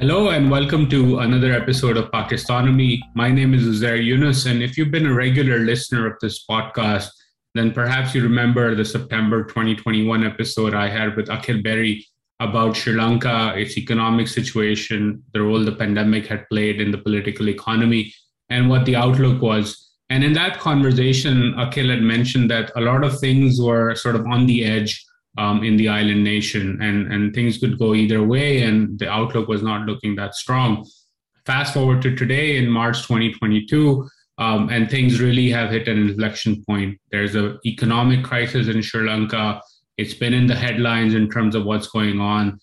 Hello and welcome to another episode of Pakistonomy. My name is Uzair Younus, and if you've been a regular listener of this podcast, then perhaps you remember the September 2021 episode I had with Akhil Bery about Sri Lanka, its economic situation, the role the pandemic had played in the political economy, and what the outlook was. And in that conversation, Akhil had mentioned that a lot of things were sort of on the edge um, in the island nation, and, and things could go either way, and the outlook was not looking that strong. Fast forward to today in March 2022, um, and things really have hit an inflection point. There's an economic crisis in Sri Lanka. It's been in the headlines in terms of what's going on.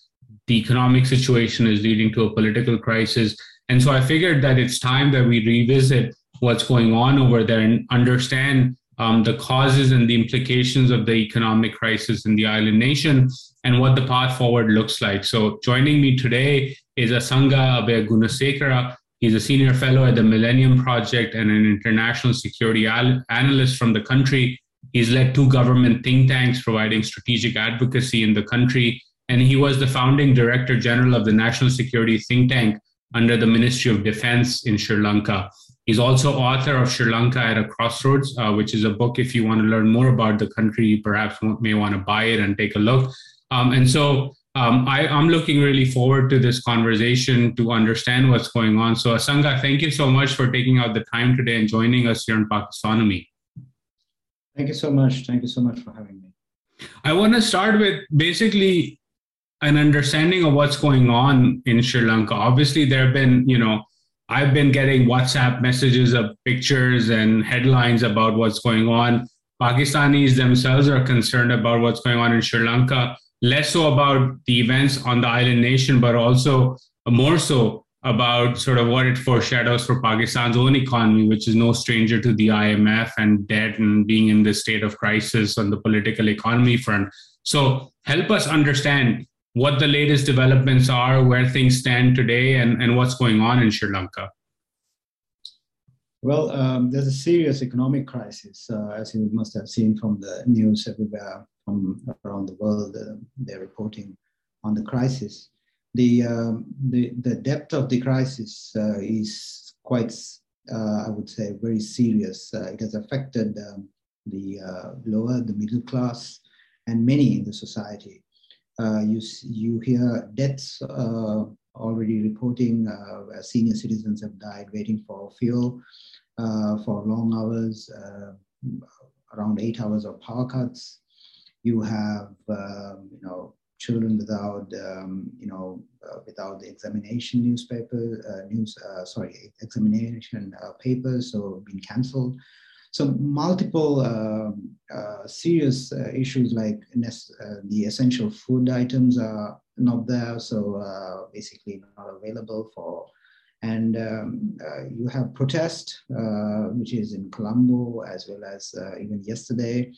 The economic situation is leading to a political crisis. And so I figured that it's time that we revisit what's going on over there and understand um, the causes and the implications of the economic crisis in the island nation and what the path forward looks like. So, joining me today is Asanga Abeyagoonasekera. He's a senior fellow at the Millennium Project and an international security al- analyst from the country. He's led two government think tanks providing strategic advocacy in the country. And he was the founding director general of the National Security Think Tank under the Ministry of Defense in Sri Lanka. He's also author of Sri Lanka at a Crossroads, uh, which is a book. If you want to learn more about the country, you perhaps may want to buy it and take a look. Um, and so um, I, am looking really forward to this conversation to understand what's going on. So, Asanga, thank you so much for taking out the time today and joining us here in Pakistonomy. Thank you so much. Thank you so much for having me. I want to start with basically an understanding of what's going on in Sri Lanka. Obviously, there have been, you know, I've been getting WhatsApp messages of pictures and headlines about what's going on. Pakistanis themselves are concerned about what's going on in Sri Lanka, less so about the events on the island nation, but also more so about sort of what it foreshadows for Pakistan's own economy, which is no stranger to the IMF and debt and being in this state of crisis on the political economy front. So help us understand what the latest developments are, where things stand today, and, and what's going on in Sri Lanka. Well, um, there's a serious economic crisis, uh, as you must have seen from the news everywhere from around the world. Uh, they're reporting on the crisis. The, um, the, the depth of the crisis uh, is quite, uh, I would say, very serious. Uh, it has affected um, the uh, lower, the middle class, and many in the society. Uh, you, you hear deaths uh, already reporting uh, senior citizens have died waiting for fuel for long hours, around eight hours of power cuts. You have, um, you know, children without, um, you know, uh, without the examination newspaper, uh, news, uh, sorry, examination papers, so being cancelled. So multiple um, uh, serious uh, issues like uh, the essential food items are not there, so uh, basically not available for. And um, uh, you have protest, uh, which is in Colombo as well as even yesterday.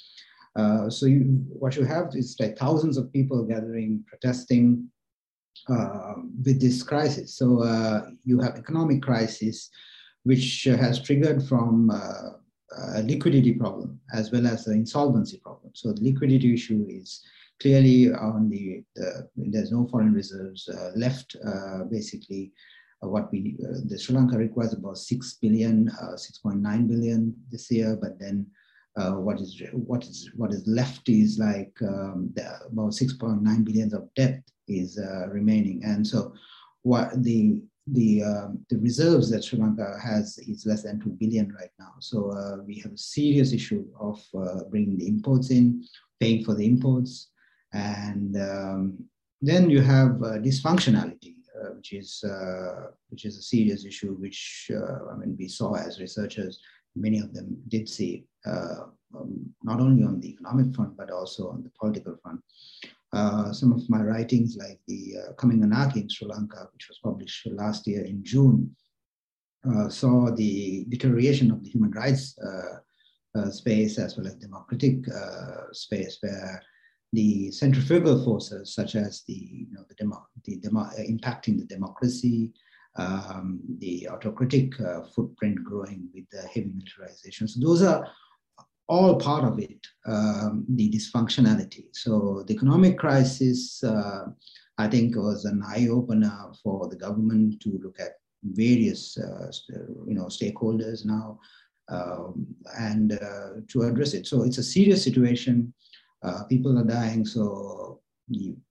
so you, what you have is like thousands of people gathering, protesting with this crisis. So you have economic crisis, which has triggered from a liquidity problem as well as the insolvency problem. So the liquidity issue is clearly on the, the there's no foreign reserves uh, left. Uh, basically, uh, what we uh, the Sri Lanka requires about six billion, uh, 6.9 billion this year, but then. What is what is what is left is like um, the, about 6.9 billions of debt is remaining, and so what the the um, the reserves that Sri Lanka has is less than two billion right now. So uh, we have a serious issue of uh, bringing the imports in, paying for the imports, and um, then you have uh, dysfunctionality, uh, which is uh, which is a serious issue. Which uh, I mean, we saw as researchers, many of them did see um, not only on the economic front but also on the political front. Uh, some of my writings, like the uh, Coming Anarchy in Sri Lanka, which was published last year in June, uh, saw the deterioration of the human rights uh, uh, space as well as democratic space, where the centrifugal forces, such as the, you know, the, demo, the demo, impacting the democracy, um, the autocratic footprint growing with the heavy militarization. So those are all part of it, um, the dysfunctionality. So the economic crisis, uh, I think, was an eye opener for the government to look at various, uh, you know, stakeholders now um, and uh, to address it. So it's a serious situation. Uh, people are dying, so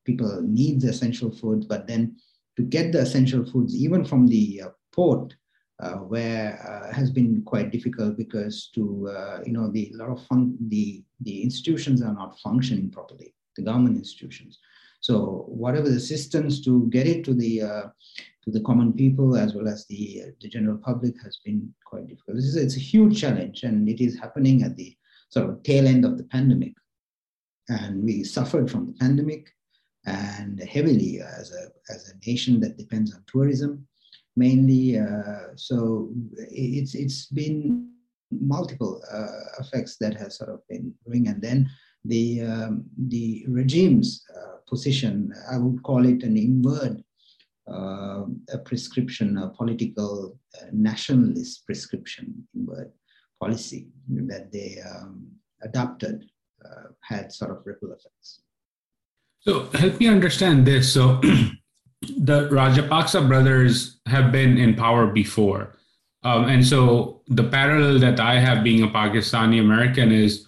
people need the essential food, but then to get the essential foods, even from the uh, port, uh, where uh, has been quite difficult because to uh, you know the lot of fun- the the institutions are not functioning properly, the government institutions. So whatever the systems to get it to the uh, to the common people as well as the uh, the general public has been quite difficult. This is it's a huge challenge, and it is happening at the sort of tail end of the pandemic, and we suffered from the pandemic and heavily as a as a nation that depends on tourism mainly. Uh, so it's it's been multiple uh, effects that has sort of been doing, and then the um, the regime's uh, position, I would call it an inward uh, a prescription, a political uh, nationalist prescription, inward policy that they um, adopted uh, had sort of ripple effects. So help me understand this. So the Rajapaksa brothers have been in power before. Um, and so the parallel that I have being a Pakistani American is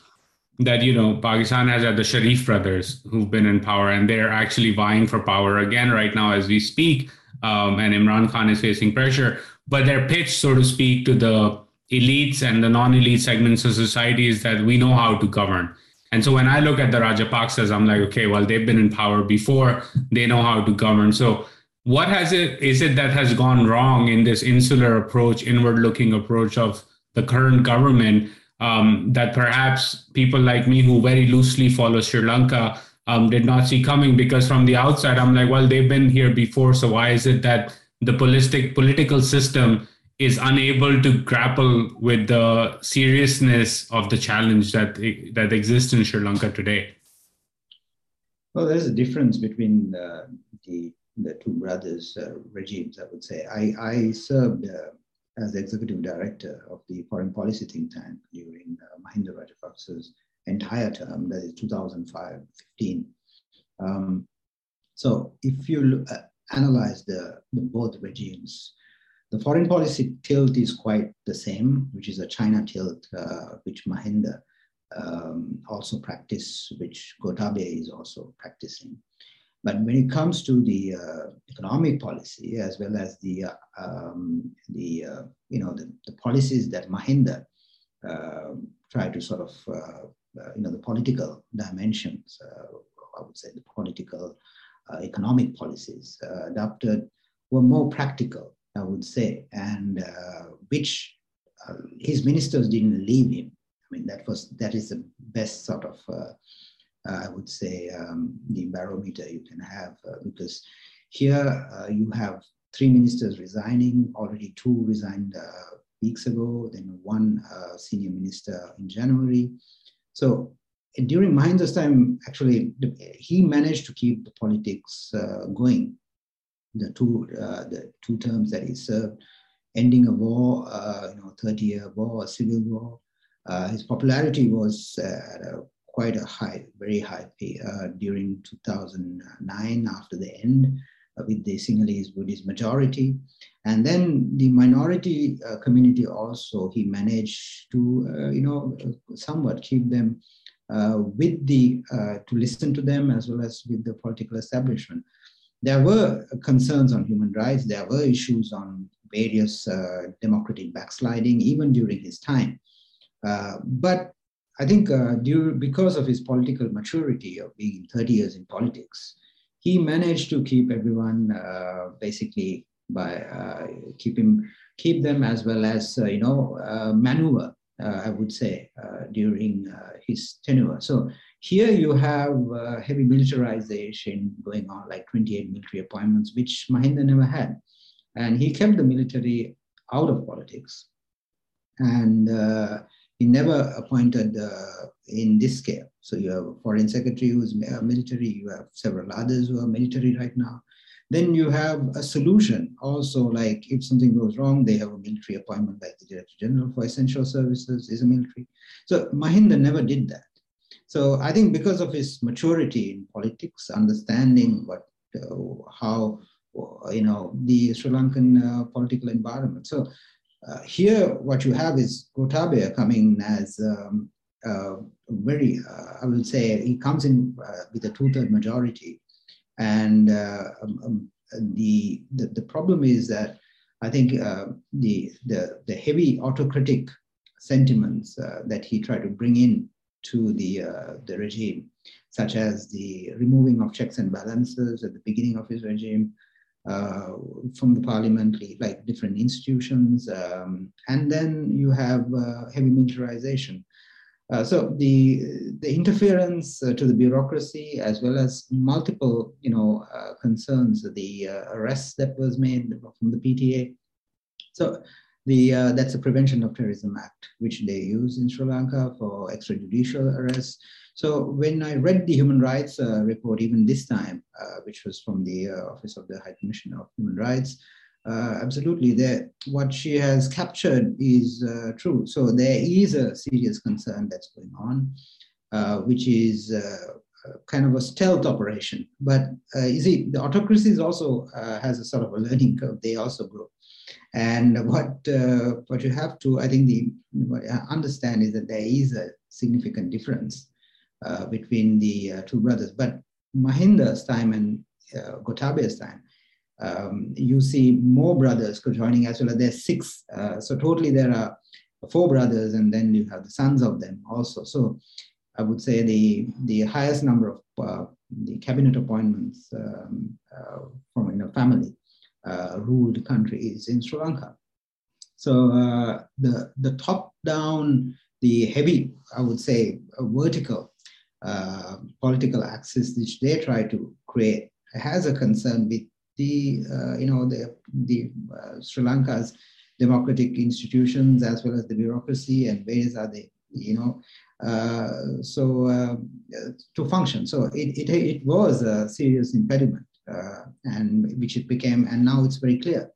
that, you know, Pakistan has had the Sharif brothers who've been in power and they're actually vying for power again right now as we speak. Um, and Imran Khan is facing pressure. But their pitch, so to speak, to the elites and the non elite segments of society is that we know how to govern. And so when I look at the Rajapaksas, I'm like, okay, well, they've been in power before, they know how to govern. So what has it is it that has gone wrong in this insular approach, inward looking approach of the current government um, that perhaps people like me who very loosely follow Sri Lanka um, did not see coming? Because from the outside, I'm like, well, they've been here before. So why is it that the political political system is unable to grapple with the seriousness of the challenge that that exists in Sri Lanka today? Well, there's a difference between uh, the the two brothers' uh, regimes. I would say I I served uh, as the executive director of the foreign policy think tank during uh, Mahinda Rajapaksa's entire term, that is 2005-15. Um, so if you look, uh, analyze the, the both regimes, the foreign policy tilt is quite the same, which is a China tilt, uh, which Mahinda um, also practice, which Gotabaya is also practicing. But when it comes to the uh, economic policy, as well as the uh, um, the uh, you know the, the, policies that Mahinda um, try to sort of uh, uh, you know the political dimensions, I would say the political economic policies adopted were more practical I would say, and uh, which uh, his ministers didn't leave him. I mean, that was that is the best sort of, uh, I would say, um, the barometer you can have because here you have three ministers resigning. Already two resigned weeks ago. Then one senior minister in January. So during Mahinda's time, actually, he managed to keep the politics uh, going the two uh, the two terms that he served, ending a war, uh, you know, 30-year war, a civil war. Uh, his popularity was quite a high, very high pay, during 2009 after the end with the Sinhalese Buddhist majority. And then the minority uh, community also, he managed to, uh, you know, somewhat keep them uh, with the, to listen to them as well as with the political establishment there were concerns on human rights, there were issues on various uh, democratic backsliding, even during his time. Uh, but I think uh, due, because of his political maturity of being 30 years in politics, he managed to keep everyone uh, basically by uh, keep him keep them as well as uh, you know maneuver. I would say during his tenure. So here you have uh, heavy militarization going on, like 28 military appointments, which Mahinda never had. And he kept the military out of politics. And uh, he never appointed uh, in this scale. So you have a foreign secretary who's military, you have several others who are military right now. then you have a solution also like if something goes wrong they have a military appointment like the director general for essential services is a military so mahinda never did that so i think because of his maturity in politics understanding what uh, how uh, you know the sri lankan uh, political environment. So uh, here what you have is gotabaya coming as um, uh, very uh, i will say he comes in with a two-third majority. And uh, um, um, the, the, the problem is that I think uh, the, the the heavy autocratic sentiments uh, that he tried to bring in to the uh, the regime, such as the removing of checks and balances at the beginning of his regime, uh, from the parliament, like different institutions, um, and then you have uh, heavy militarization. Uh, so the the interference uh, to the bureaucracy as well as multiple you know uh, concerns the uh, arrests that was made from the PTA so the uh, that's the prevention of terrorism act which they use in Sri Lanka for extrajudicial arrests. So when I read the human rights uh, report even this time which was from the office of the high commissioner of human rights uh, absolutely what she has captured is uh, true. So there is a serious concern that's going on uh, which is uh, kind of a stealth operation. But uh, you see the autocracies also uh, has a sort of a learning curve. They also grow and what what you have to i think the understand is that there is a significant difference between the two brothers but mahinda's time and gotabaya's time um, you see more brothers joining as well. There's six. Uh, so totally there are four brothers, and then you have the sons of them also. So I would say the the highest number of uh, the cabinet appointments um, uh, from in a family uh, ruled country is in Sri Lanka. So uh, the the top down, the heavy, I would say, vertical uh, political axis which they try to create has a concern with the uh, you know the the uh, Sri Lanka's democratic institutions as well as the bureaucracy and ways are they you know uh, so uh, to function. So it, it, it was a serious impediment, uh, and which it became, and now it's very clear.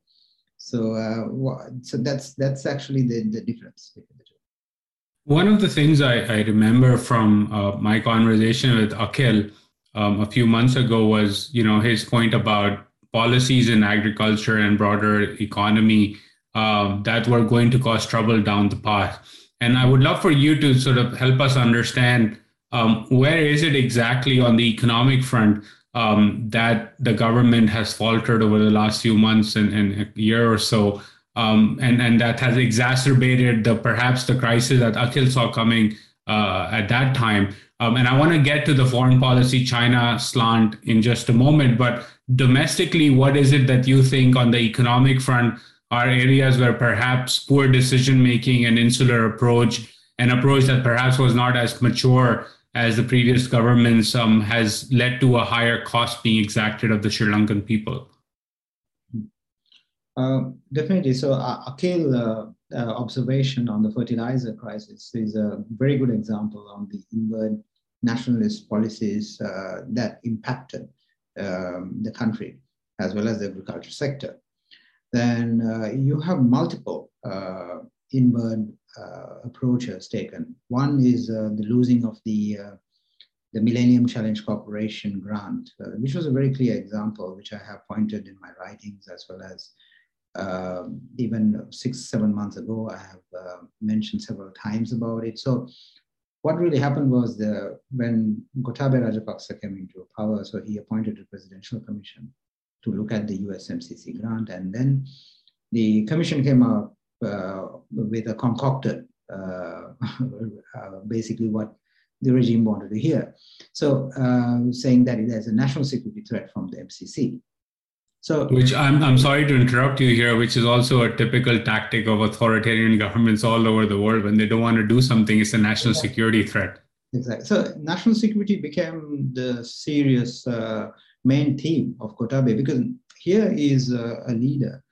So uh, so that's that's actually the, the difference. One of the things I, I remember from my conversation with Akhil um, a few months ago was, you know, his point about policies in agriculture and broader economy um, that were going to cause trouble down the path. And I would love for you to sort of help us understand um, where is it exactly on the economic front um, that the government has faltered over the last few months and, and a year or so, um, and and that has exacerbated the perhaps the crisis that Akhil saw coming uh, at that time. Um, and I want to get to the foreign policy China slant in just a moment, but domestically, what is it that you think on the economic front are areas where perhaps poor decision making and insular approach, an approach that perhaps was not as mature as the previous governments, um, has led to a higher cost being exacted of the Sri Lankan people? Uh, definitely. So, uh, Akhil uh, uh, observation on the fertilizer crisis is a very good example on the inward nationalist policies uh, that impacted um, the country as well as the agriculture sector. Then uh, you have multiple uh, inward uh, approaches taken. One is uh, the losing of the uh, the Millennium Challenge Corporation grant, uh, which was a very clear example, which I have pointed in my writings as well as um, even six, seven months ago, I have mentioned several times about it. So what really happened was the when Gotabaya Rajapaksa came into power, so he appointed a presidential commission to look at the USMCC grant, and then the commission came up uh, with a concocted, uh, uh, basically what the regime wanted to hear. So uh, saying that there's a national security threat from the MCC. So, which I'm, I'm sorry to interrupt you here, which is also a typical tactic of authoritarian governments all over the world. When they don't want to do something, it's a national security threat. Exactly. So, national security became the serious uh, main theme of Gotabaya because here is uh, a leader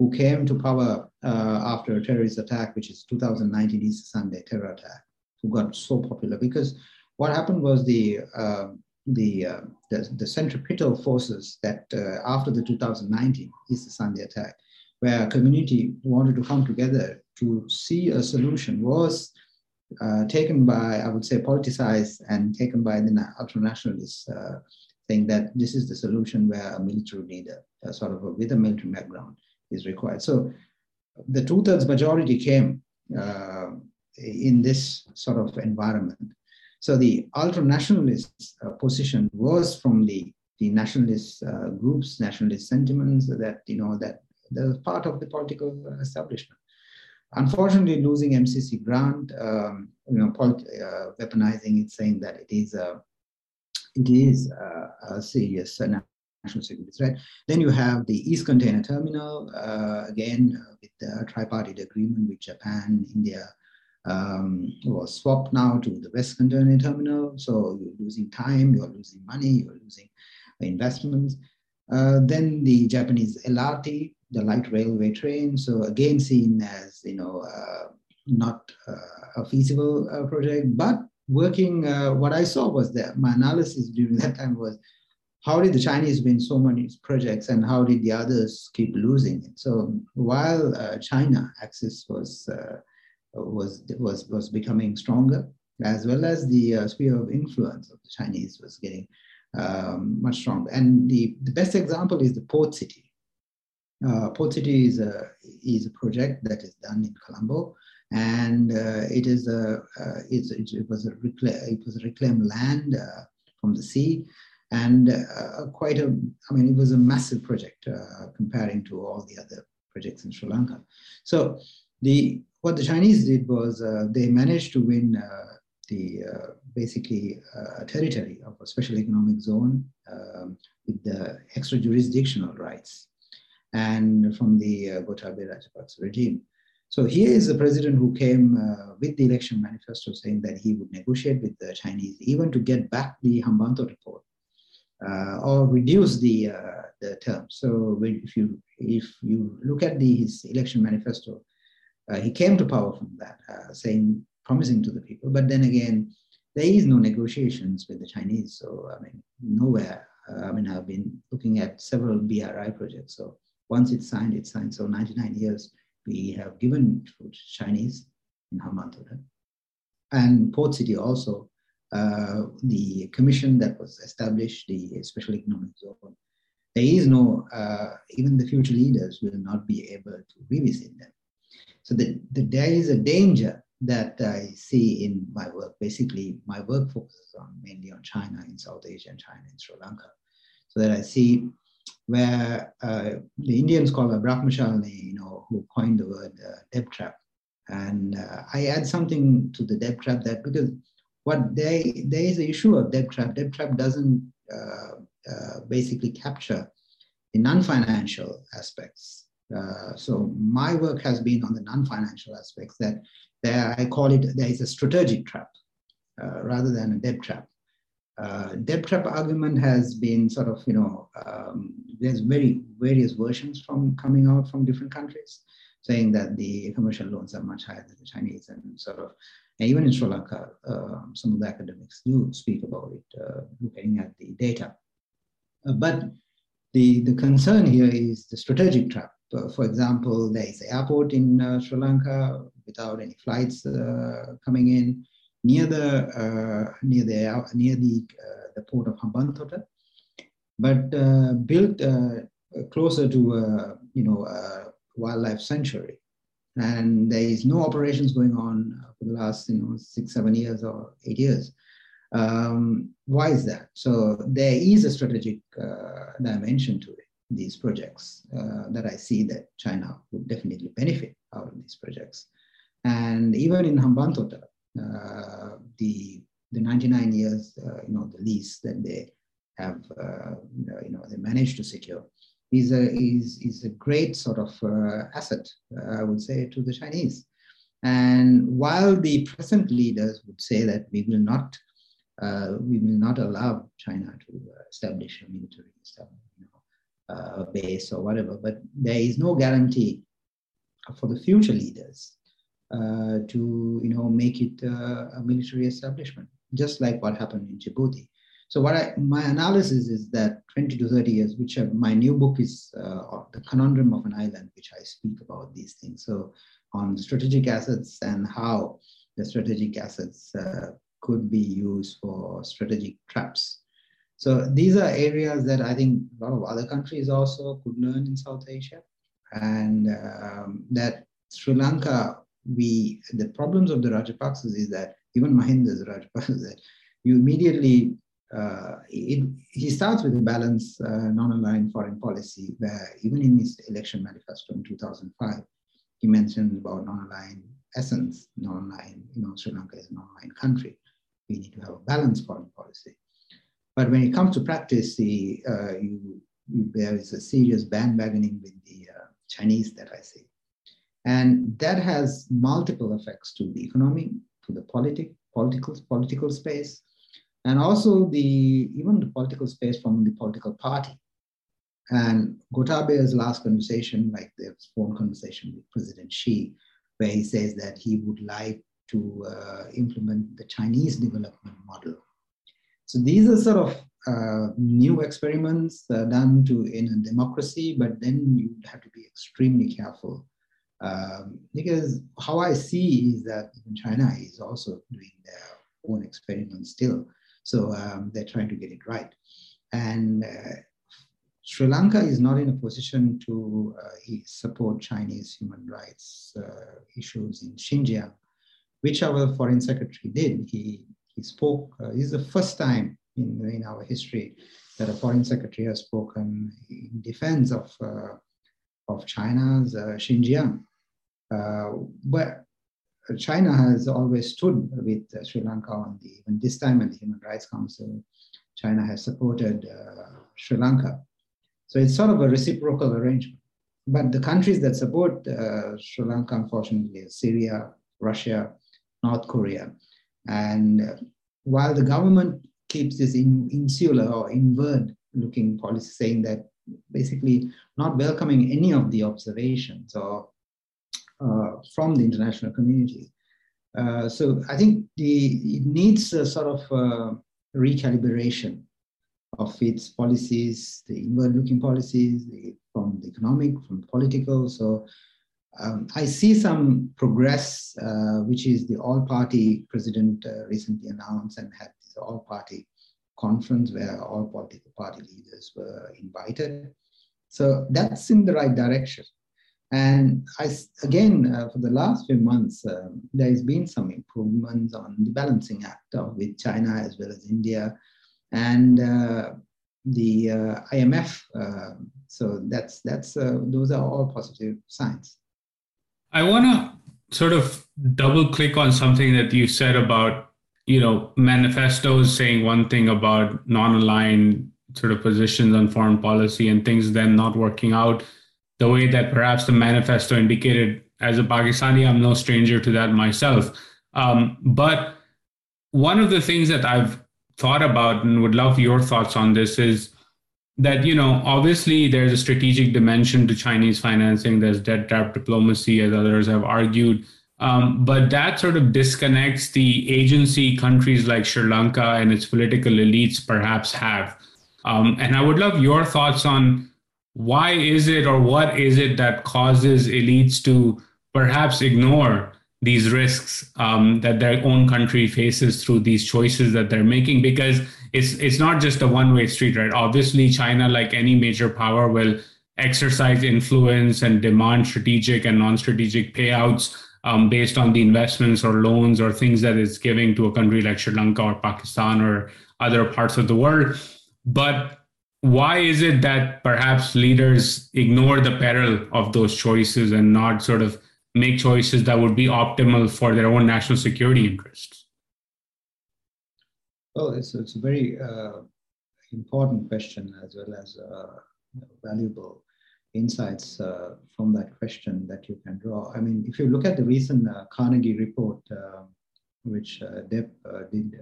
who came to power uh, after a terrorist attack, which is 2019 Easter Sunday terror attack, who got so popular. Because what happened was the uh, the, uh, the, the centripetal forces that uh, after the 2019 Easter Sunday attack, where community wanted to come together to see a solution was uh, taken by, I would say, politicized and taken by the ultra-nationalists, uh, saying that this is the solution where a military leader, uh, sort of a, with a military background, is required. So the two-thirds majority came uh, in this sort of environment. So the ultra-nationalist uh, position was from the, the nationalist uh, groups, nationalist sentiments that, you know, that the part of the political establishment. Unfortunately, losing MCC grant, um, you know, uh, weaponizing it, saying that it is a, it is a, a serious national security threat. Then you have the East Container Terminal, uh, again uh, with the tripartite agreement with Japan, India, um, was swapped now to the West Container Terminal. So you're losing time, you're losing money, you're losing investments. Uh, then the Japanese LRT, the light railway train. So again, seen as you know uh, not uh, a feasible uh, project, but working. Uh, what I saw was that my analysis during that time was how did the Chinese win so many projects, and how did the others keep losing it? So while uh, China access was was was was becoming stronger, as well as the sphere of influence of the Chinese was getting um, much stronger. And the, the best example is the port city. Uh, port city is a, is a project that is done in Colombo, and uh, it is a uh, it, was a it was a reclaimed land uh, from the sea, and uh, quite a I mean it was a massive project uh, comparing to all the other projects in Sri Lanka. So the what the Chinese did was they managed to win the uh, basically uh, a territory of a special economic zone um, with the extra jurisdictional rights and from the uh, Rajapaksa regime. So here is the president who came uh, with the election manifesto saying that he would negotiate with the Chinese even to get back the Hambantota report uh, or reduce the uh, the term. So if you if you look at the, his election manifesto, uh, he came to power from that, uh, saying promising to the people. But then again, there is no negotiations with the Chinese. So, I mean, nowhere. Uh, I mean, I've been looking at several BRI projects. So once it's signed, it's signed. So 99 years we have given to Chinese in Hambantota. And Port City also, uh, the commission that was established, the Special Economic Zone, there is no, uh, even the future leaders will not be able to revisit them. So the, the, there is a danger that I see in my work. Basically, my work focuses on mainly on China in South Asia and China in Sri Lanka. So that I see where uh, the Indians call a Brahma Chellaney, you know, who coined the word uh, debt trap. And uh, I add something to the debt trap that because what they there is an issue of debt trap. Debt trap doesn't uh, uh, basically capture the non-financial aspects. Uh, so my work has been on the non-financial aspects that there, I call it, there is a strategic trap uh, rather than a debt trap. Uh, debt trap argument has been sort of, you know, um, there's very various versions from coming out from different countries saying that the commercial loans are much higher than the Chinese and sort of, and even in Sri Lanka, uh, some of the academics do speak about it, uh, looking at the data. Uh, but the, the concern here is the strategic trap. Uh, for example, there is an airport in uh, Sri Lanka without any flights uh, coming in near the uh, near the near the the port of Hambantota, but built closer to you know wildlife sanctuary, and there is no operations going on for the last you know six seven years or eight years. Um, why is that? So there is a strategic uh, dimension to it, these projects uh, that I see that China would definitely benefit out of these projects. And even in Hambantota, uh, the the 99 years, uh, you know, the lease that they have, uh, you know, they managed to secure is a is is a great sort of uh, asset, uh, I would say, to the Chinese. And while the present leaders would say that we will not uh, we will not allow China to establish a military you know, base or whatever, but there is no guarantee for the future leaders uh, to you know make it uh, a military establishment, just like what happened in Djibouti. So what I, my analysis is that 20 to 30 years, which my new book is uh, the conundrum of an island, which I speak about these things. So on strategic assets and how the strategic assets uh, could be used for strategic traps. So these are areas that I think a lot of other countries also could learn in South Asia, and um, that Sri Lanka, we the problems of the Rajapaksas is that even Mahinda's Rajapaksas you immediately uh, it, he starts with a balanced, uh, non-aligned foreign policy, where even in his election manifesto in 2005, he mentioned about non-aligned essence, non-aligned, you know, Sri Lanka is a non-aligned country. We need to have a balanced foreign policy. But when it comes to practice, uh, you, you, there is a serious bandwagoning with the uh, Chinese that I see. And that has multiple effects to the economy, to the politic, political, political space, and also the even the political space from the political party. And Gotabaya's last conversation, like the phone conversation with President Xi, where he says that he would like to uh, implement the Chinese development model. So these are sort of uh, new experiments uh, done to in a democracy, but then you have to be extremely careful um, because how I see is that China is also doing their own experiments still. So um, they're trying to get it right. And uh, Sri Lanka is not in a position to uh, support Chinese human rights uh, issues in Xinjiang, which our foreign secretary did. He, he spoke, uh, this is the first time in, in our history that a foreign secretary has spoken in defense of, uh, of China's uh, Xinjiang. but China has always stood with uh, Sri Lanka on the, even this time at the Human Rights Council, China has supported uh, Sri Lanka. So it's sort of a reciprocal arrangement. But the countries that support uh, Sri Lanka, unfortunately, Syria, Russia, North Korea. And while the government keeps this in, insular or inward looking policy saying that basically not welcoming any of the observations or from the international community. Uh, so I think the, it needs a sort of uh, recalibration of its policies, the inward-looking policies, the, from the economic, from political. So um, I see some progress, uh, which is the all-party president uh, recently announced and had this all-party conference where all political party leaders were invited. So that's in the right direction. And I, again, uh, for the last few months, um, there's been some improvements on the balancing act of, with China as well as India and uh, the uh, IMF. Uh, so that's that's uh, those are all positive signs. I want to sort of double click on something that you said about you know manifestos saying one thing about non-aligned sort of positions on foreign policy and things then not working out the way that perhaps the manifesto indicated. As a Pakistani, I'm no stranger to that myself. Um, but one of the things that I've thought about and would love your thoughts on this is that you know obviously there's a strategic dimension to Chinese financing. There's debt trap diplomacy, as others have argued. Um, but that sort of disconnects the agency countries like Sri Lanka and its political elites perhaps have. Um, and I would love your thoughts on why is it or what is it that causes elites to perhaps ignore these risks um, that their own country faces through these choices that they're making? Because it's it's not just a one way street right? Obviously china like any major power will exercise influence and demand strategic and non-strategic payouts um, based on the investments or loans or things that it's giving to a country like sri lanka or pakistan or other parts of the world. But why is it that perhaps leaders ignore the peril of those choices and not sort of make choices that would be optimal for their own national security interests? Well, it's, it's a very uh, important question as well as uh, valuable insights uh, from that question that you can draw. I mean, if you look at the recent uh, Carnegie report, uh, which uh, Deb did,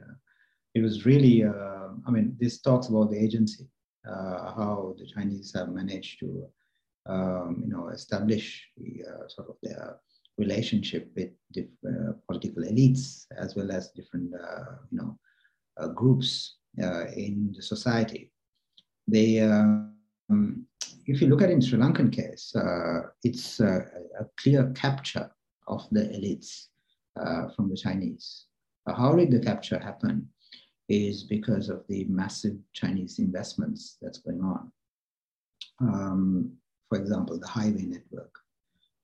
it was really, I mean, this talks about the agency how the Chinese have managed to, um, you know, establish the, uh, sort of their relationship with different uh, political elites as well as different, you know, groups uh, in the society. They, um, if you look at in Sri Lankan case, uh, it's a clear capture of the elites uh, from the Chinese. how did the capture happen? Is because of the massive Chinese investments that's going on. Um, for example, the highway network,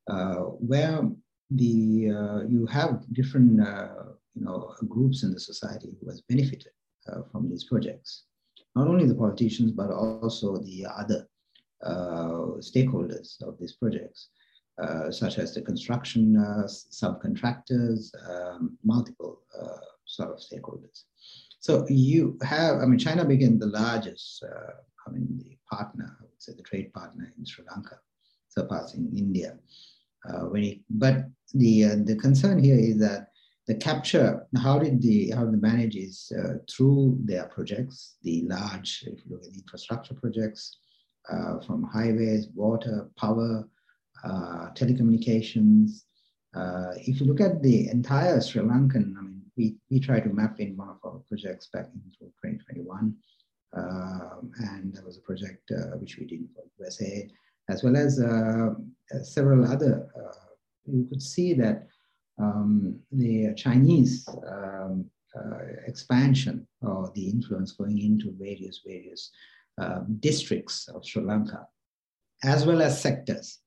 uh, where the uh, you have different uh, you know groups in the society who has benefited uh, from these projects. Not only the politicians, but also the other uh, stakeholders of these projects, uh, such as the construction subcontractors, um, multiple sort of stakeholders. So you have, I mean, China became the largest, I mean, the partner, I would say the trade partner in Sri Lanka, surpassing India. Uh, when but the uh, the concern here is that the capture, how did the how the manage is uh, through their projects, the large, if you look at the infrastructure projects, uh, from highways, water, power, uh, telecommunications. Uh, if you look at the entire Sri Lankan, I mean, we, we try to map in one of our projects back in 2021. Um, and there was a project uh, which we did for USA, as well as uh, several other. you could see that um, the Chinese um, uh, expansion or the influence going into various various uh, districts of Sri Lanka, as well as sectors.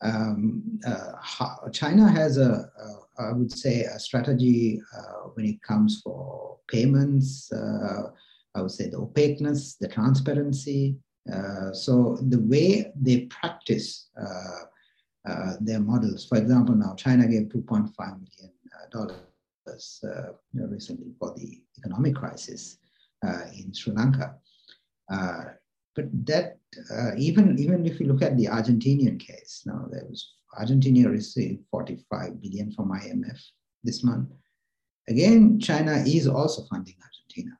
Um, uh, China has a, a, I would say, a strategy uh, when it comes for payments. Uh, I would say the opaqueness, the transparency. Uh, so the way they practice uh, their models. For example, now China gave 2.5 million uh, dollars uh, recently for the economic crisis in Sri Lanka. But that even even if you look at the Argentinian case, now there was Argentina received 45 billion from IMF this month. Again, China is also funding Argentina.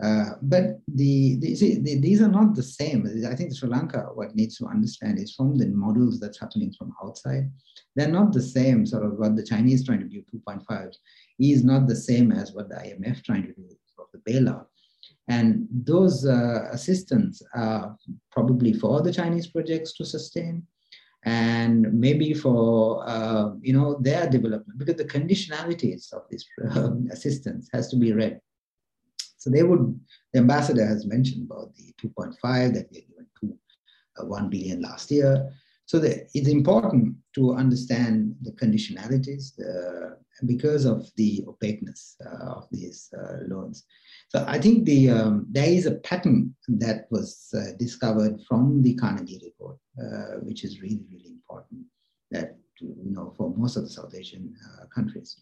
Uh, but the, the, see, the, these are not the same. I think Sri Lanka, what needs to understand is from the models that's happening from outside, they're not the same. Sort of what the Chinese trying to do, 2.5, is not the same as what the IMF trying to do of the bailout. And those uh, assistance are probably for the Chinese projects to sustain, and maybe for uh, you know their development, because the conditionalities of this um, assistance has to be read so they would, the ambassador has mentioned about the 2.5 that we are given to uh, 1 billion last year. So the, it's important to understand the conditionalities because of the opaqueness uh, of these uh, loans. So I think the um, there is a pattern that was uh, discovered from the Carnegie report, uh, which is really really important. That you know for most of the South Asian uh, countries,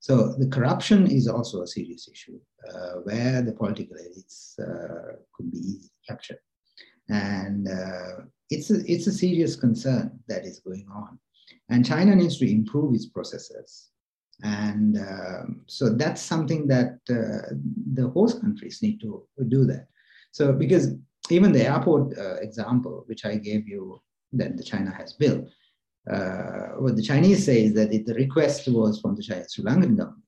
so the corruption is also a serious issue uh, where the political elites uh, could be easily captured. And uh, it's, a, it's a serious concern that is going on. And China needs to improve its processes. And um, so that's something that uh, the host countries need to do that. So because even the airport uh, example, which I gave you that the China has built, uh, what the Chinese say is that it, the request was from the Chinese Sri Lankan government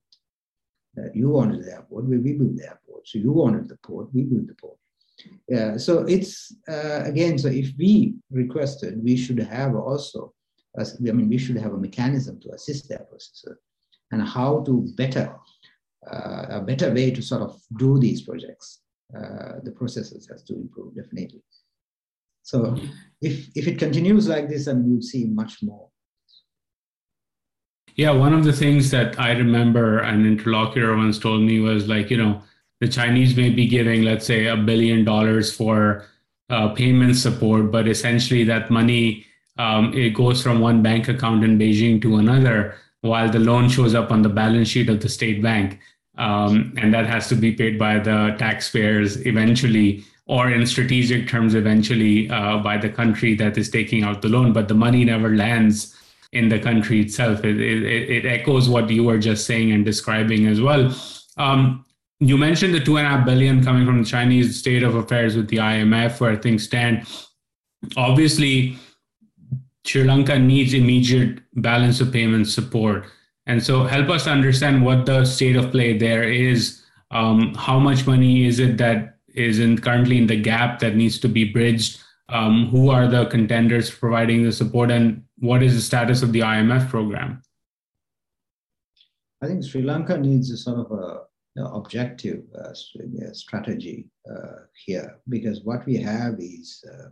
that you wanted the airport, we, we built the airport. So you wanted the port, we built the port. Yeah, so it's uh, again, so if we requested, we should have also, I mean, we should have a mechanism to assist that processor and how to better, uh, a better way to sort of do these projects. Uh, the processes has to improve definitely. So if, if it continues like this, then you'll see much more. Yeah, one of the things that I remember an interlocutor once told me was like, you know, the Chinese may be giving, let's say, a billion dollars for uh, payment support, but essentially that money um, it goes from one bank account in Beijing to another, while the loan shows up on the balance sheet of the state bank, um, and that has to be paid by the taxpayers eventually or in strategic terms eventually uh, by the country that is taking out the loan, but the money never lands in the country itself. It, it, it echoes what you were just saying and describing as well. Um, you mentioned the two and a half billion coming from the Chinese state of affairs with the IMF, where things stand. Obviously, Sri Lanka needs immediate balance of payments support. And so, help us understand what the state of play there is Um, how much money is it that is in currently in the gap that needs to be bridged? Um, who are the contenders providing the support, and what is the status of the IMF program? I think Sri Lanka needs a sort of a objective uh, strategy uh, here because what we have is uh,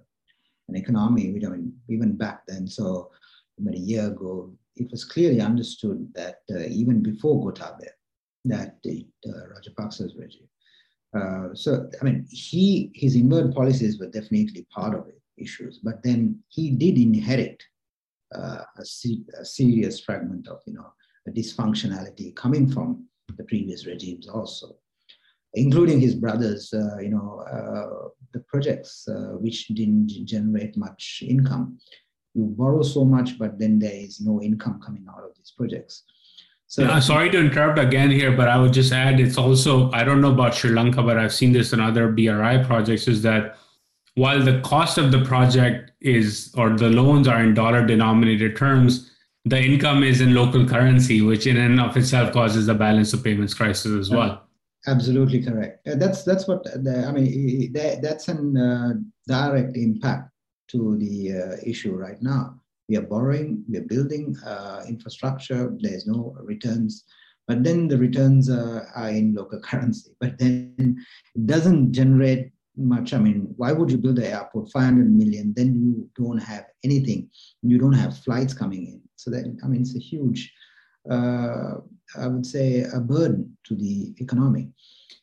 an economy. We don't even back then. So about a year ago, it was clearly understood that uh, even before Gotabaya, that the uh, Rajapaksa's regime. Uh, so I mean, he his inward policies were definitely part of it issues, but then he did inherit a, a serious fragment of you know a dysfunctionality coming from the previous regimes also, including his brothers, uh, you know, uh, the projects uh, which didn't generate much income. You borrow so much, but then there is no income coming out of these projects. So, yeah, sorry to interrupt again here, but I would just add it's also, I don't know about Sri Lanka, but I've seen this in other BRI projects, is that while the cost of the project is, or the loans are in dollar denominated terms, the income is in local currency, which in and of itself causes a balance of payments crisis as well. Absolutely correct. Uh, that's that's what the, I mean. That's an uh, direct impact to the uh, issue right now. We are borrowing, we are building uh, infrastructure. There's no returns, but then the returns are in local currency. But then it doesn't generate much. I mean, why would you build an airport 500 million? Then you don't have anything. You don't have flights coming in so that, I mean, it's a huge, uh, I would say, a burden to the economy.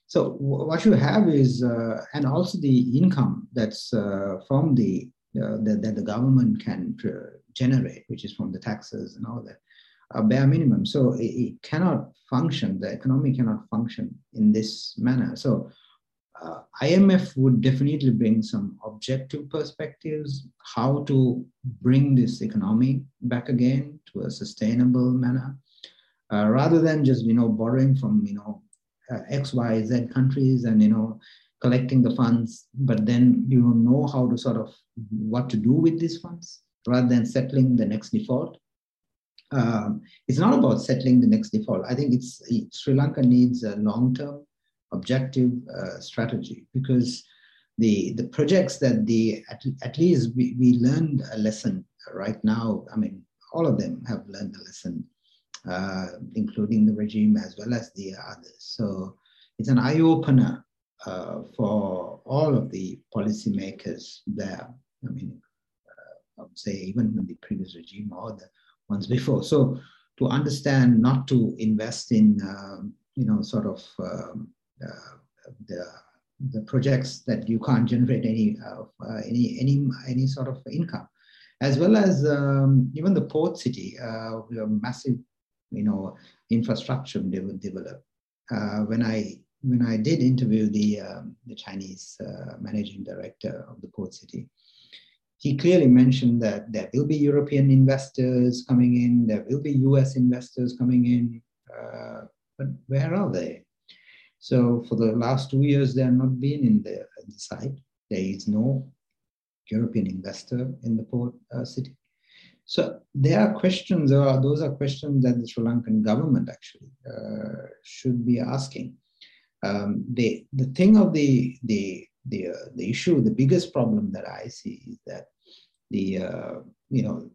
So what you have is, uh, and also the income that's uh, from the, uh, that, that the government can generate, which is from the taxes and all that, a bare minimum. So it, it cannot function, the economy cannot function in this manner. So uh, IMF would definitely bring some objective perspectives, how to bring this economy back again to a sustainable manner, uh, rather than just you know borrowing from you know uh, X, Y, Z countries and you know collecting the funds, but then you don't know how to sort of what to do with these funds, rather than settling the next default. Um, it's not about settling the next default. I think it's it, Sri Lanka needs a long-term objective uh, strategy. Because the the projects that the at, at least we, we learned a lesson right now i mean all of them have learned a lesson uh, including the regime as well as the others. So it's an eye-opener uh, for all of the policymakers there. I mean uh, i would say even in the previous regime or the ones before. So to understand not to invest in um, you know sort of um, the the projects that you can't generate any uh, any any any sort of income, as well as um, even the port city, uh, massive you know infrastructure developed. Uh, when I when I did interview the um, the Chinese managing director of the port city, he clearly mentioned that there will be European investors coming in, there will be U.S. investors coming in, uh, but where are they? So for the last two years, they have not been in the, the site. There is no European investor in the port uh, city. So there are questions, uh, those are questions that the Sri Lankan government actually uh, should be asking. Um, the, the thing of the, the, the, uh, the issue, the biggest problem that I see is that the, uh, you know,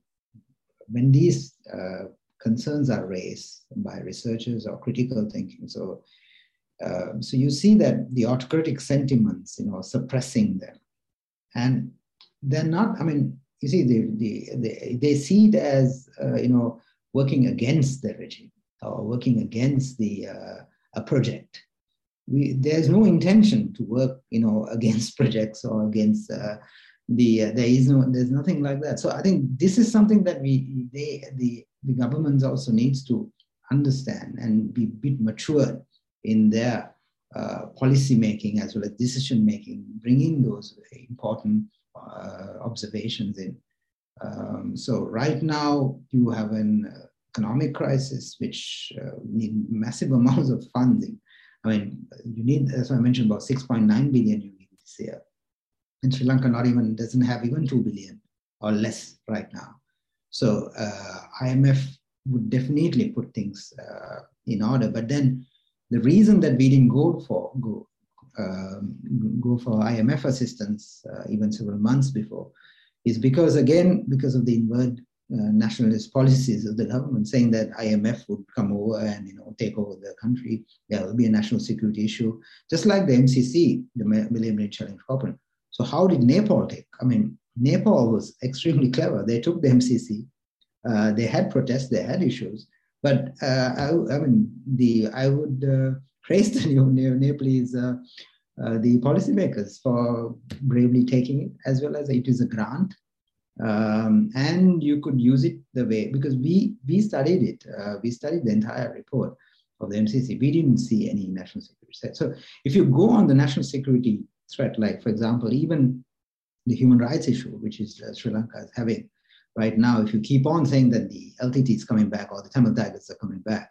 when these uh, concerns are raised by researchers or critical thinking, so um, so you see that the autocratic sentiments, you know, suppressing them, and they're not. I mean, you see, they they they, they see it as uh, you know working against the regime or working against the uh, a project. We, there's no intention to work, you know, against projects or against uh, the. Uh, there is no. There's nothing like that. So I think this is something that we they the the governments also needs to understand and be a bit matured in their uh, policy making as well as decision making, bringing those important uh, observations in. Um, so right now you have an economic crisis which uh, need massive amounts of funding. I mean, you need, as I mentioned, about 6.9 billion you need this year. And Sri Lanka not even doesn't have even 2 billion or less right now. So uh, IMF would definitely put things uh, in order, but then The reason that we didn't go for go um, go for IMF assistance uh, even several months before is because again because of the inward uh, nationalist policies of the government saying that IMF would come over and you know take over the country. There will be a national security issue, just like the MCC, the Millennium Challenge Corporation. So how did Nepal take? I mean, Nepal was extremely clever. They took the MCC. Uh, they had protests. They had issues. But uh, I, I, mean, the I would uh, praise the Nepalese uh, uh, the policymakers for bravely taking it, as well as it is a grant. Um, and you could use it the way because we we studied it uh, we studied the entire report of the mcc we didn't see any national security threat. So if you go on the national security threat like for example even the human rights issue which is uh, sri lanka is having right now if you keep on saying that the ltt is coming back or the tamil tigers are coming back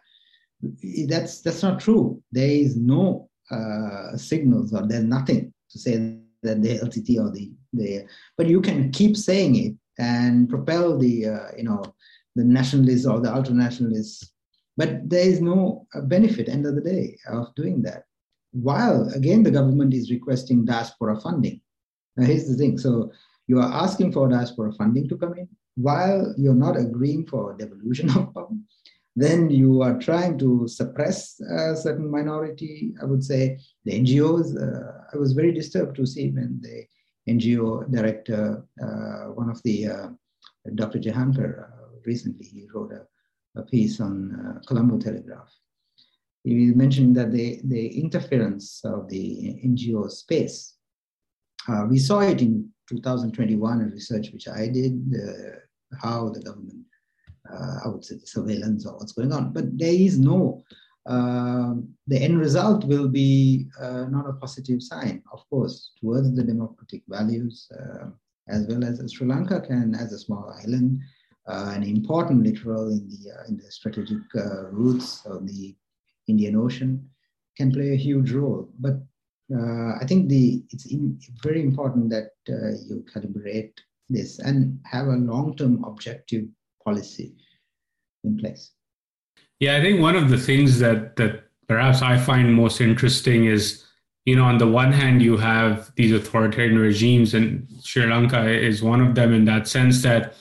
that's that's not true. There is no uh, signals or there's nothing to say that the ltt or the the but you can keep saying it and propel the uh, you know the nationalists or the ultra nationalists but there is no uh, benefit end of the day of doing that. While again the government is requesting diaspora funding. Now here's the thing. So you are asking for diaspora funding to come in while you're not agreeing for devolution of power then you are trying to suppress a certain minority i would say the ngos uh, i was very disturbed to see when the NGO director, uh, one of the uh, Dr. Jahankar, uh, recently he wrote a, a piece on Colombo Telegraph. He mentioned that the, the interference of the NGO space, we saw it in 2021 a research which I did, how the government, I would say the surveillance or what's going on, but there is no uh, the end result will be uh, not a positive sign, of course, towards the democratic values, uh, as well as Sri Lanka can, as a small island, uh, an important littoral in the uh, in the strategic uh, routes of the Indian Ocean, can play a huge role. But Uh, I think the it's in, very important that uh, you calibrate this and have a long-term objective policy in place. Yeah, I think one of the things that that perhaps I find most interesting is, you know, on the one hand, you have these authoritarian regimes, and Sri Lanka is one of them in that sense that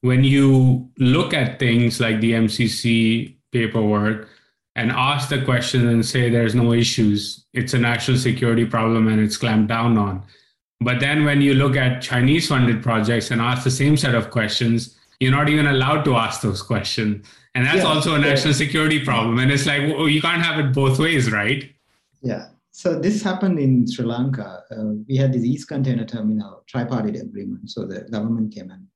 when you look at things like the MCC paperwork and ask the question and say there's no issues, it's a national security problem and it's clamped down on. But then when you look at Chinese funded projects and ask the same set of questions, you're not even allowed to ask those questions. And that's yeah, also a national yeah. security problem. And it's like well, you can't have it both ways right? Yeah. So this happened in sri lanka. Uh, we had this east container terminal tripartite agreement. So the government came and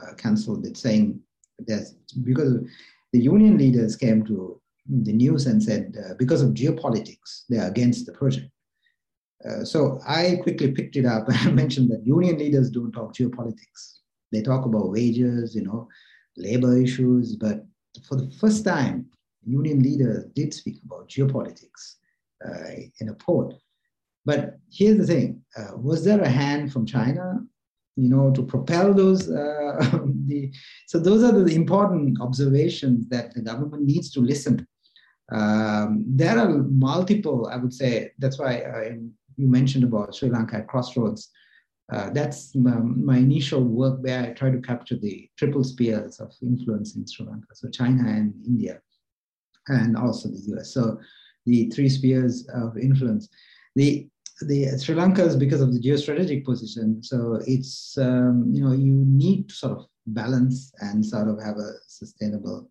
uh, cancelled it saying there's because the union leaders came to the news and said uh, because of geopolitics they're against the project uh, so i quickly picked it up and mentioned that union leaders don't talk geopolitics they talk about wages you know labor issues but for the first time, union leaders did speak about geopolitics uh, in a port. But here's the thing: uh, was there a hand from China, you know, to propel those? Uh, the so those are the important observations that the government needs to listen. Um, there are multiple, I would say. That's why uh, you mentioned about Sri Lanka at crossroads. Uh, that's my, my, initial work where I try to capture the triple spheres of influence in Sri Lanka, so China and India, and also the US. So the three spheres of influence. The the Sri Lanka is because of the geostrategic position. So it's um, you know you need to sort of balance and sort of have a sustainable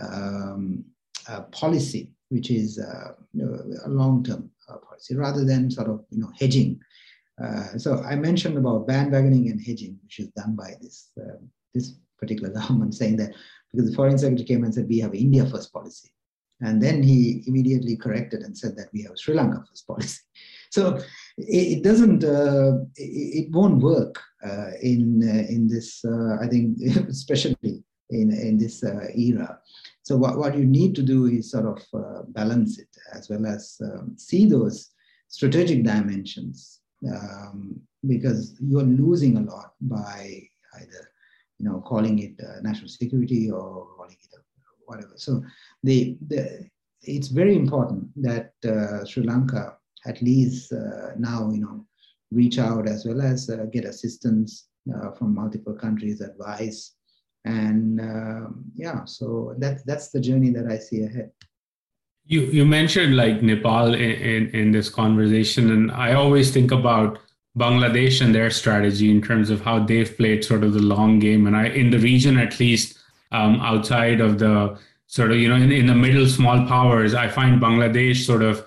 um, policy, which is uh, you know, a long-term uh, policy, rather than sort of you know hedging uh, so I mentioned about bandwagoning and hedging, which is done by this uh, this particular government, saying that because the foreign secretary came and said we have India first policy, and then he immediately corrected and said that we have Sri Lanka first policy. So it, doesn't, uh, it, it, won't work uh, in uh, in this. I think especially in in this era. So what, what you need to do is sort of balance it as well as um, see those strategic dimensions um, because you're losing a lot by either you know calling it uh, national security or calling it whatever. So the the it's very important that uh, Sri Lanka at least uh, now, you know, reach out as well as uh, get assistance uh, from multiple countries, advice, and um, yeah. So that that's the journey that I see ahead. You you mentioned like Nepal in, in, in this conversation, and I always think about Bangladesh and their strategy in terms of how they've played sort of the long game, and I in the region at least um, outside of the sort of you know in, in the middle small powers, I find Bangladesh sort of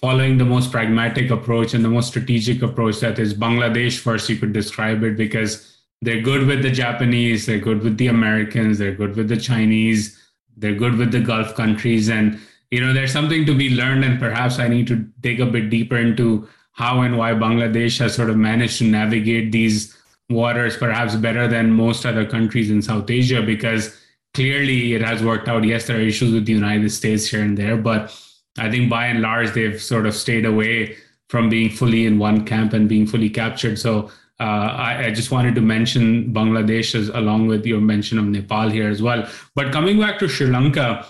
following the most pragmatic approach and the most strategic approach that is Bangladesh first, you could describe it because they're good with the Japanese, they're good with the Americans, they're good with the Chinese, they're good with the Gulf countries. And, you know, there's something to be learned. And perhaps I need to dig a bit deeper into how and why Bangladesh has sort of managed to navigate these waters perhaps better than most other countries in South Asia because clearly it has worked out. Yes, there are issues with the United States here and there, but I think by and large they've sort of stayed away from being fully in one camp and being fully captured. So uh, I, I, just wanted to mention Bangladesh as, along with your mention of Nepal here as well. But coming back to Sri Lanka,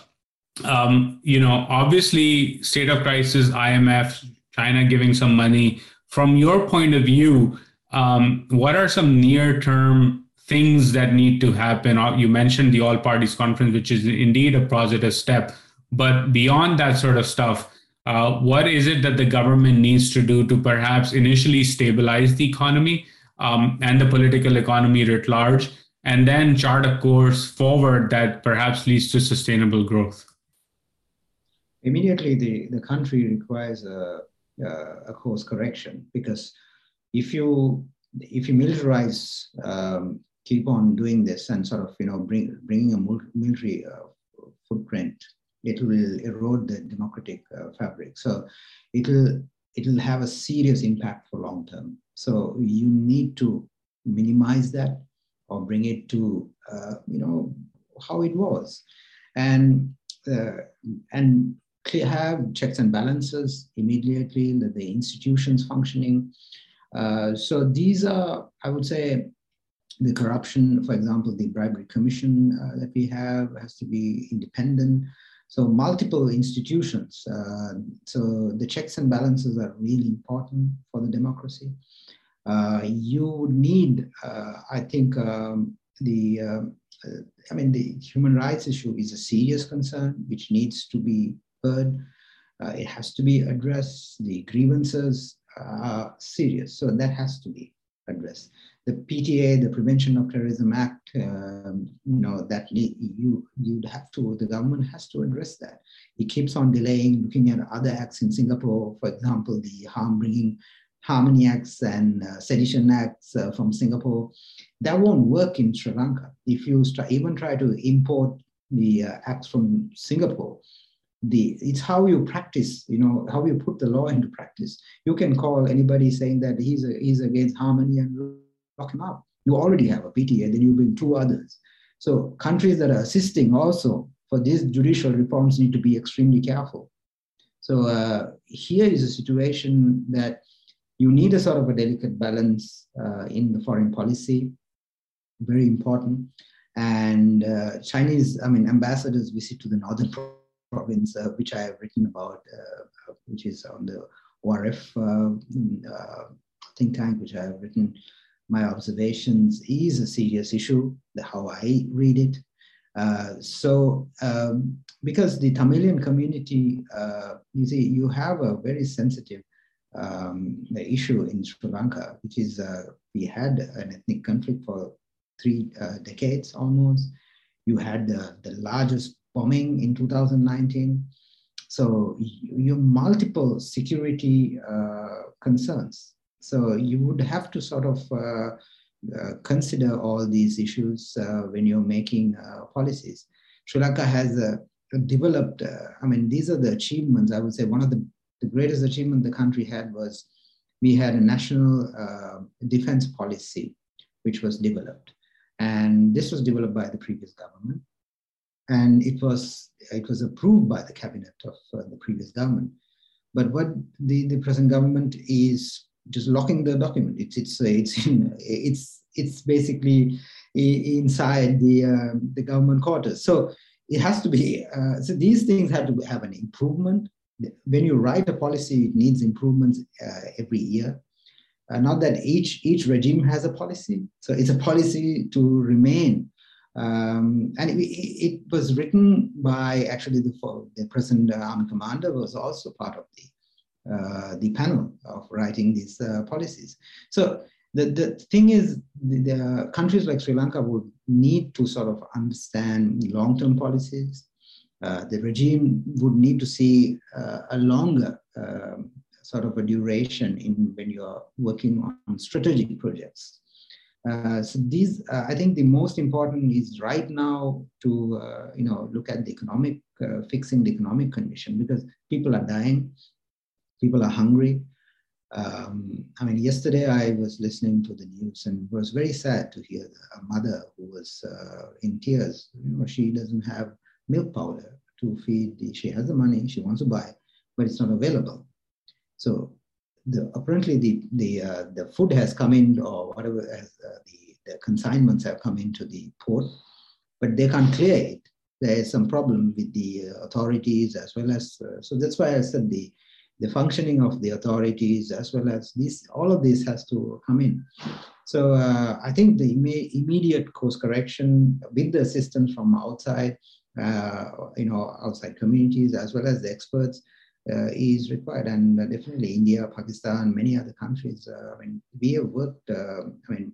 um, you know, obviously state of crisis, IMF, China giving some money. From your point of view, um, what are some near-term things that need to happen? Uh, you mentioned the All Parties Conference, which is indeed a positive step but beyond that sort of stuff, uh, what is it that the government needs to do to perhaps initially stabilize the economy um, and the political economy writ large, and then chart a course forward that perhaps leads to sustainable growth? Immediately, the, the country requires a, a course correction because if you if you militarize, um, keep on doing this and sort of you know bring bringing a military uh, footprint it will erode the democratic uh, fabric. So it'll it'll have a serious impact for long term. So you need to minimize that or bring it to uh, you know how it was, and uh, and have checks and balances immediately. The, the institutions functioning. Uh, so these are, I would say, the corruption, for example, the bribery commission uh, that we have has to be independent. So multiple institutions. Uh, so the checks and balances are really important for the democracy. Uh, you need, uh, I think, um, the, um, I mean, the human rights issue is a serious concern which needs to be heard. Uh, it has to be addressed. The grievances are serious, so that has to be addressed the PTA, the Prevention of Terrorism Act, um, you know, that you you'd have to, the government has to address that. It keeps on delaying, looking at other acts in Singapore, for example, the harm bringing harmony acts and uh, sedition acts uh, from Singapore. That won't work in Sri Lanka. If you try, even try to import the uh, acts from Singapore, the it's how you practice you know how you put the law into practice you can call anybody saying that he's a, he's against harmony and lock him up. You already have a PTA, then you bring two others. So countries that are assisting also for these judicial reforms need to be extremely careful. So uh, here is a situation that you need a sort of a delicate balance uh, in the foreign policy, very important. And uh, Chinese, I mean, ambassadors visit to the northern province, uh, which I have written about, uh, which is on the ORF uh, think tank, which I have written my observations is a serious issue, how I read it. Uh, so, um, because the Tamilian community, uh, you see, you have a very sensitive um, issue in Sri Lanka, which is uh, we had an ethnic conflict for three uh, decades almost. You had the, the largest bombing in 2019. So you, have multiple security uh, concerns so you would have to sort of uh, uh, consider all these issues uh, when you're making uh, policies. Sri Lanka has uh, developed, uh, I mean, these are the achievements. I would say one of the, the greatest achievement the country had was we had a national defense policy which was developed. And this was developed by the previous government. And it was, it was approved by the cabinet of the previous government. But what the, the present government is just locking the document. It's it's it's in, it's it's basically inside the uh, the government quarters. So it has to be, uh, so these things have to have an improvement. When you write a policy, it needs improvements uh, every year. Uh, not that each, each regime has a policy. So it's a policy to remain. Um, and it, it, was written by actually the, the present army commander was also part of the, uh, the panel of writing these uh, policies. So the, the thing is, the, the, countries like Sri Lanka would need to sort of understand long-term policies. Uh, the regime would need to see uh, a longer um, sort of a duration in when you're working on strategic projects. Uh, so these, uh, I think, the most important is right now to uh, you know look at the economic uh, fixing the economic condition because people are dying, people are hungry, um, I mean, yesterday I was listening to the news and was very sad to hear a mother who was uh, in tears. You know, she doesn't have milk powder to feed. The, she has the money she wants to buy, but it's not available. So the, apparently the the uh, the food has come in or whatever as uh, the, the consignments have come into the port, but they can't clear it. There is some problem with the authorities as well as uh, so that's why I said the the functioning of the authorities as well as this all of this has to come in. So uh, i think the Im- immediate course correction with the assistance from outside uh, you know outside communities as well as the experts uh, is required. And definitely india pakistan many other countries uh, i mean we have worked uh, i mean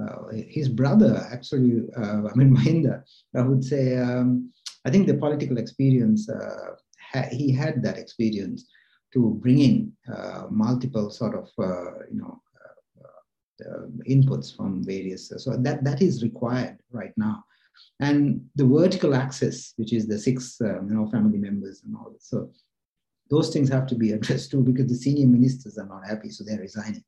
uh, his brother actually i mean mahinda i would say um, i think the political experience he had that experience to bring in uh, multiple sort of uh, you know uh, inputs from various. So that that is required right now, and the vertical axis, which is the six you know family members and all. So those things have to be addressed too because the senior ministers are not happy, so they're resigning.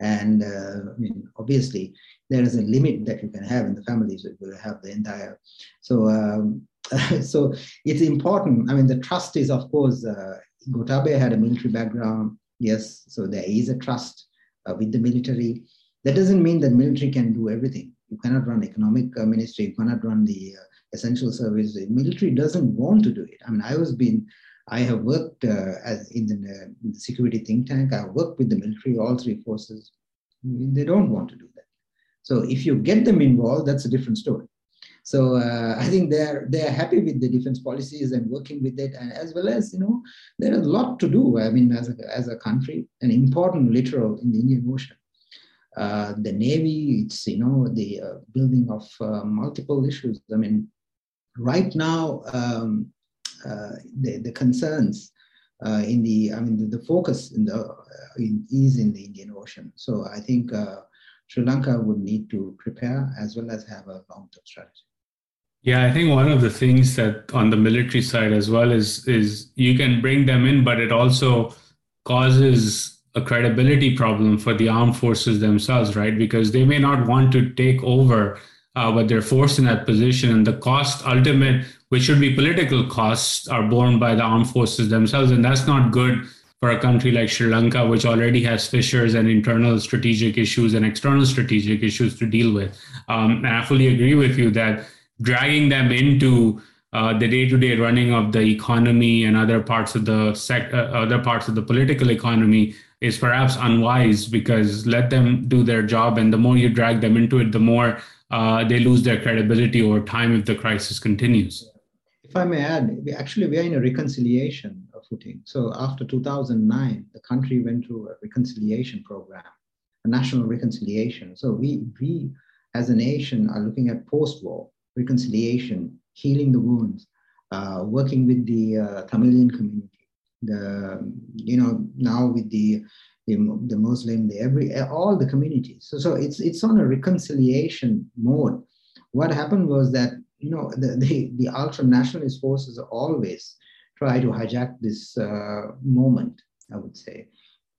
And uh, I mean, obviously, there is a limit that you can have in the families. We will have the entire. So, um, so it's important. I mean, the trust is, of course, uh, Gotabaya had a military background. Yes, so there is a trust uh, with the military. That doesn't mean that military can do everything. You cannot run economic uh, ministry. You cannot run the uh, essential service. The military doesn't want to do it. I mean, I was been, I have worked uh, as in the, in the security think tank. I worked with the military, all three forces. They don't want to do that. So if you get them involved, that's a different story. So uh, I think they're they're happy with the defense policies and working with it, and as well as you know there is a lot to do. I mean, as a, as a country, an important littoral in the Indian Ocean. Uh, the navy, it's you know the uh, building of uh, multiple issues. I mean, right now um, uh, the the concerns uh, in the I mean the, the focus in the in, is in the Indian Ocean. So I think. Sri Lanka would need to prepare as well as have a long-term strategy. Yeah, I think one of the things that on the military side as well is is you can bring them in, but it also causes a credibility problem for the armed forces themselves, right? Because they may not want to take over, uh, but they're forced in that position, and the cost ultimate, which should be political costs, are borne by the armed forces themselves, and that's not good for a country like Sri Lanka, which already has fissures and internal strategic issues and external strategic issues to deal with. Um, and I fully agree with you that dragging them into uh, the day-to-day running of the economy and other parts of the sec- uh, other parts of the political economy is perhaps unwise because let them do their job and the more you drag them into it the more uh, they lose their credibility over time if the crisis continues. If i may add we actually we are in a reconciliation footing so after 2009 the country went through a reconciliation program a national reconciliation. So we we as a nation are looking at post-war reconciliation, healing the wounds, uh, working with the uh, Tamilian community, the you know now with the the, the Muslim, the every all the communities. So so it's it's on a reconciliation mode. What happened was that you know the the, the ultra nationalist forces always try to hijack this uh, moment. I would say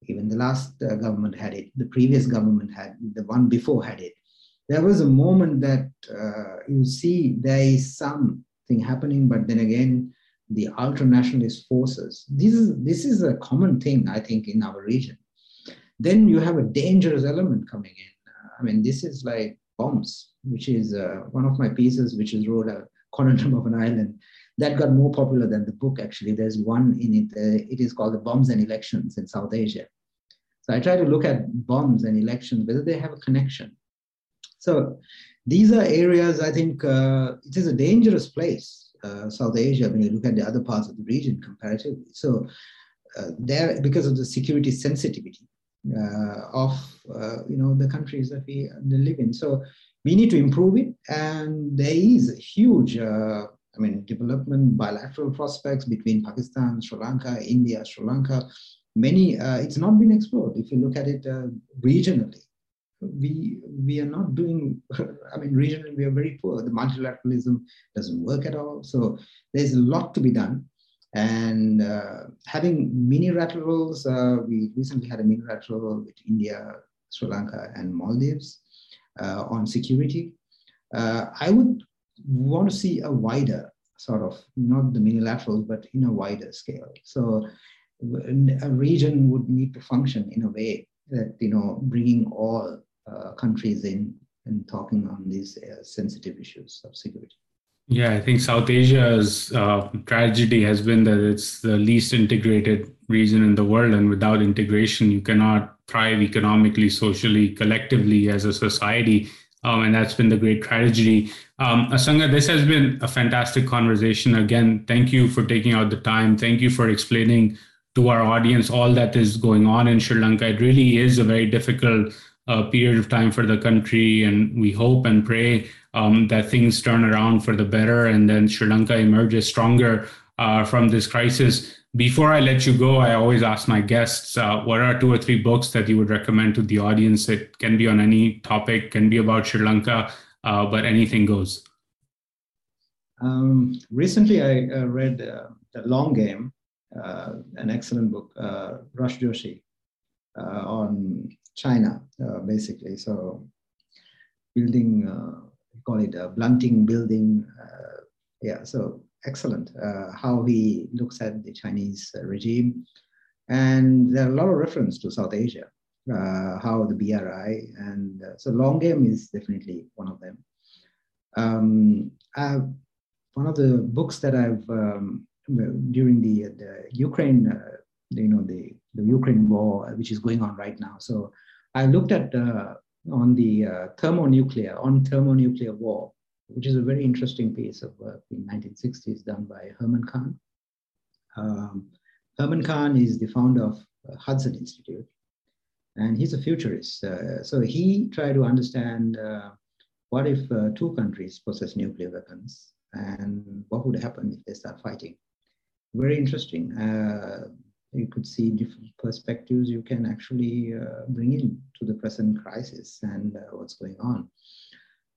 even the last uh, government had it, the previous government had, the one before had it there was a moment that uh, you see there is something happening, but then again, the ultra nationalist forces. This is this is a common thing, I think, in our region. Then you have a dangerous element coming in. I mean, this is like bombs, which is uh, one of my pieces, which is wrote a conundrum of an island. That got more popular than the book, actually. There's one in it, uh, it is called The Bombs and Elections in South Asia. So I try to look at bombs and elections, whether they have a connection. So these are areas I think uh, it is a dangerous place, uh, South Asia, when you look at the other parts of the region comparatively. So uh, there, because of the security sensitivity uh, of uh, you know the countries that we live in, so we need to improve it. And there is a huge, uh, I mean, development bilateral prospects between Pakistan, Sri Lanka, India, Sri Lanka. Many, it's not been explored. If you look at it regionally, we we are not doing i mean regionally we are very poor. The multilateralism doesn't work at all. So there's a lot to be done. And uh, having minilaterals uh, we recently had a minilateral with india sri lanka and maldives uh, on security. Uh, i would want to see a wider sort of not the minilaterals but in a wider scale. So a region would need to function in a way that you know bringing all uh, countries in in talking on these uh, sensitive issues of security. Yeah, I think South Asia's uh, tragedy has been that it's the least integrated region in the world, and without integration, you cannot thrive economically, socially, collectively as a society. Um, and that's been the great tragedy. Um, Asanga, this has been a fantastic conversation. Again, thank you for taking out the time. Thank you for explaining to our audience all that is going on in Sri Lanka. It really is a very difficult uh, period of time for the country, and we hope and pray um, that things turn around for the better, and then Sri Lanka emerges stronger uh, from this crisis. Before I let you go, I always ask my guests, uh, what are two or three books that you would recommend to the audience? It can be on any topic, can be about Sri Lanka, uh, but anything goes. Um, recently, I uh, read uh, The Long Game, an excellent book, Rush Doshi, on China, uh, basically. So building, uh, call it a blunting building. Uh, yeah, so excellent uh, how he looks at the Chinese regime. And there are a lot of reference to South Asia, uh, how the BRI, and uh, so long game is definitely one of them. Um, one of the books that I've um, during the, the Ukraine, you know, the, the Ukraine war, which is going on right now. So I looked at uh, on the uh, thermonuclear, on thermonuclear war, which is a very interesting piece of work in 1960s done by Herman Kahn. Um, Herman Kahn is the founder of uh, Hudson Institute, and he's a futurist. Uh, so he tried to understand uh, what if uh, two countries possess nuclear weapons, and what would happen if they start fighting. Very interesting you could see different perspectives you can actually uh, bring in to the present crisis and uh, what's going on.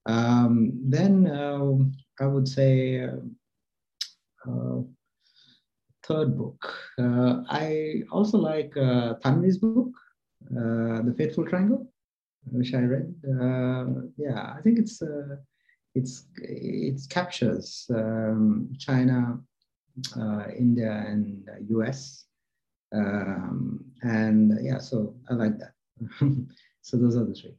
Um, then uh, I would say uh, uh, third book. Uh, I also like uh, Tanvi's book, The Fateful Triangle, which I read. yeah, I think it's it's it captures um, China, India, and US um, and yeah, so I like that. so those are the three.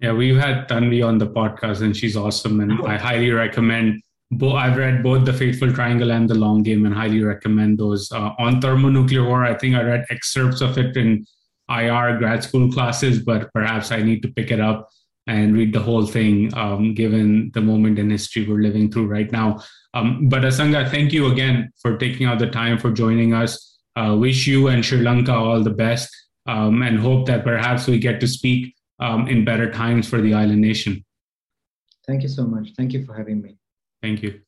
Yeah, we've had Tanvi on the podcast, and she's awesome, and I highly recommend. Bo- I've read both the Fateful Triangle and the Long Game, and highly recommend those. Uh, on thermonuclear war, I think I read excerpts of it in IR grad school classes, but perhaps I need to pick it up and read the whole thing, um, given the moment in history we're living through right now. Um, but Asanga, thank you again for taking out the time for joining us. Uh, wish you and Sri Lanka all the best um, and hope that perhaps we get to speak um, in better times for the island nation. Thank you so much. Thank you for having me. Thank you.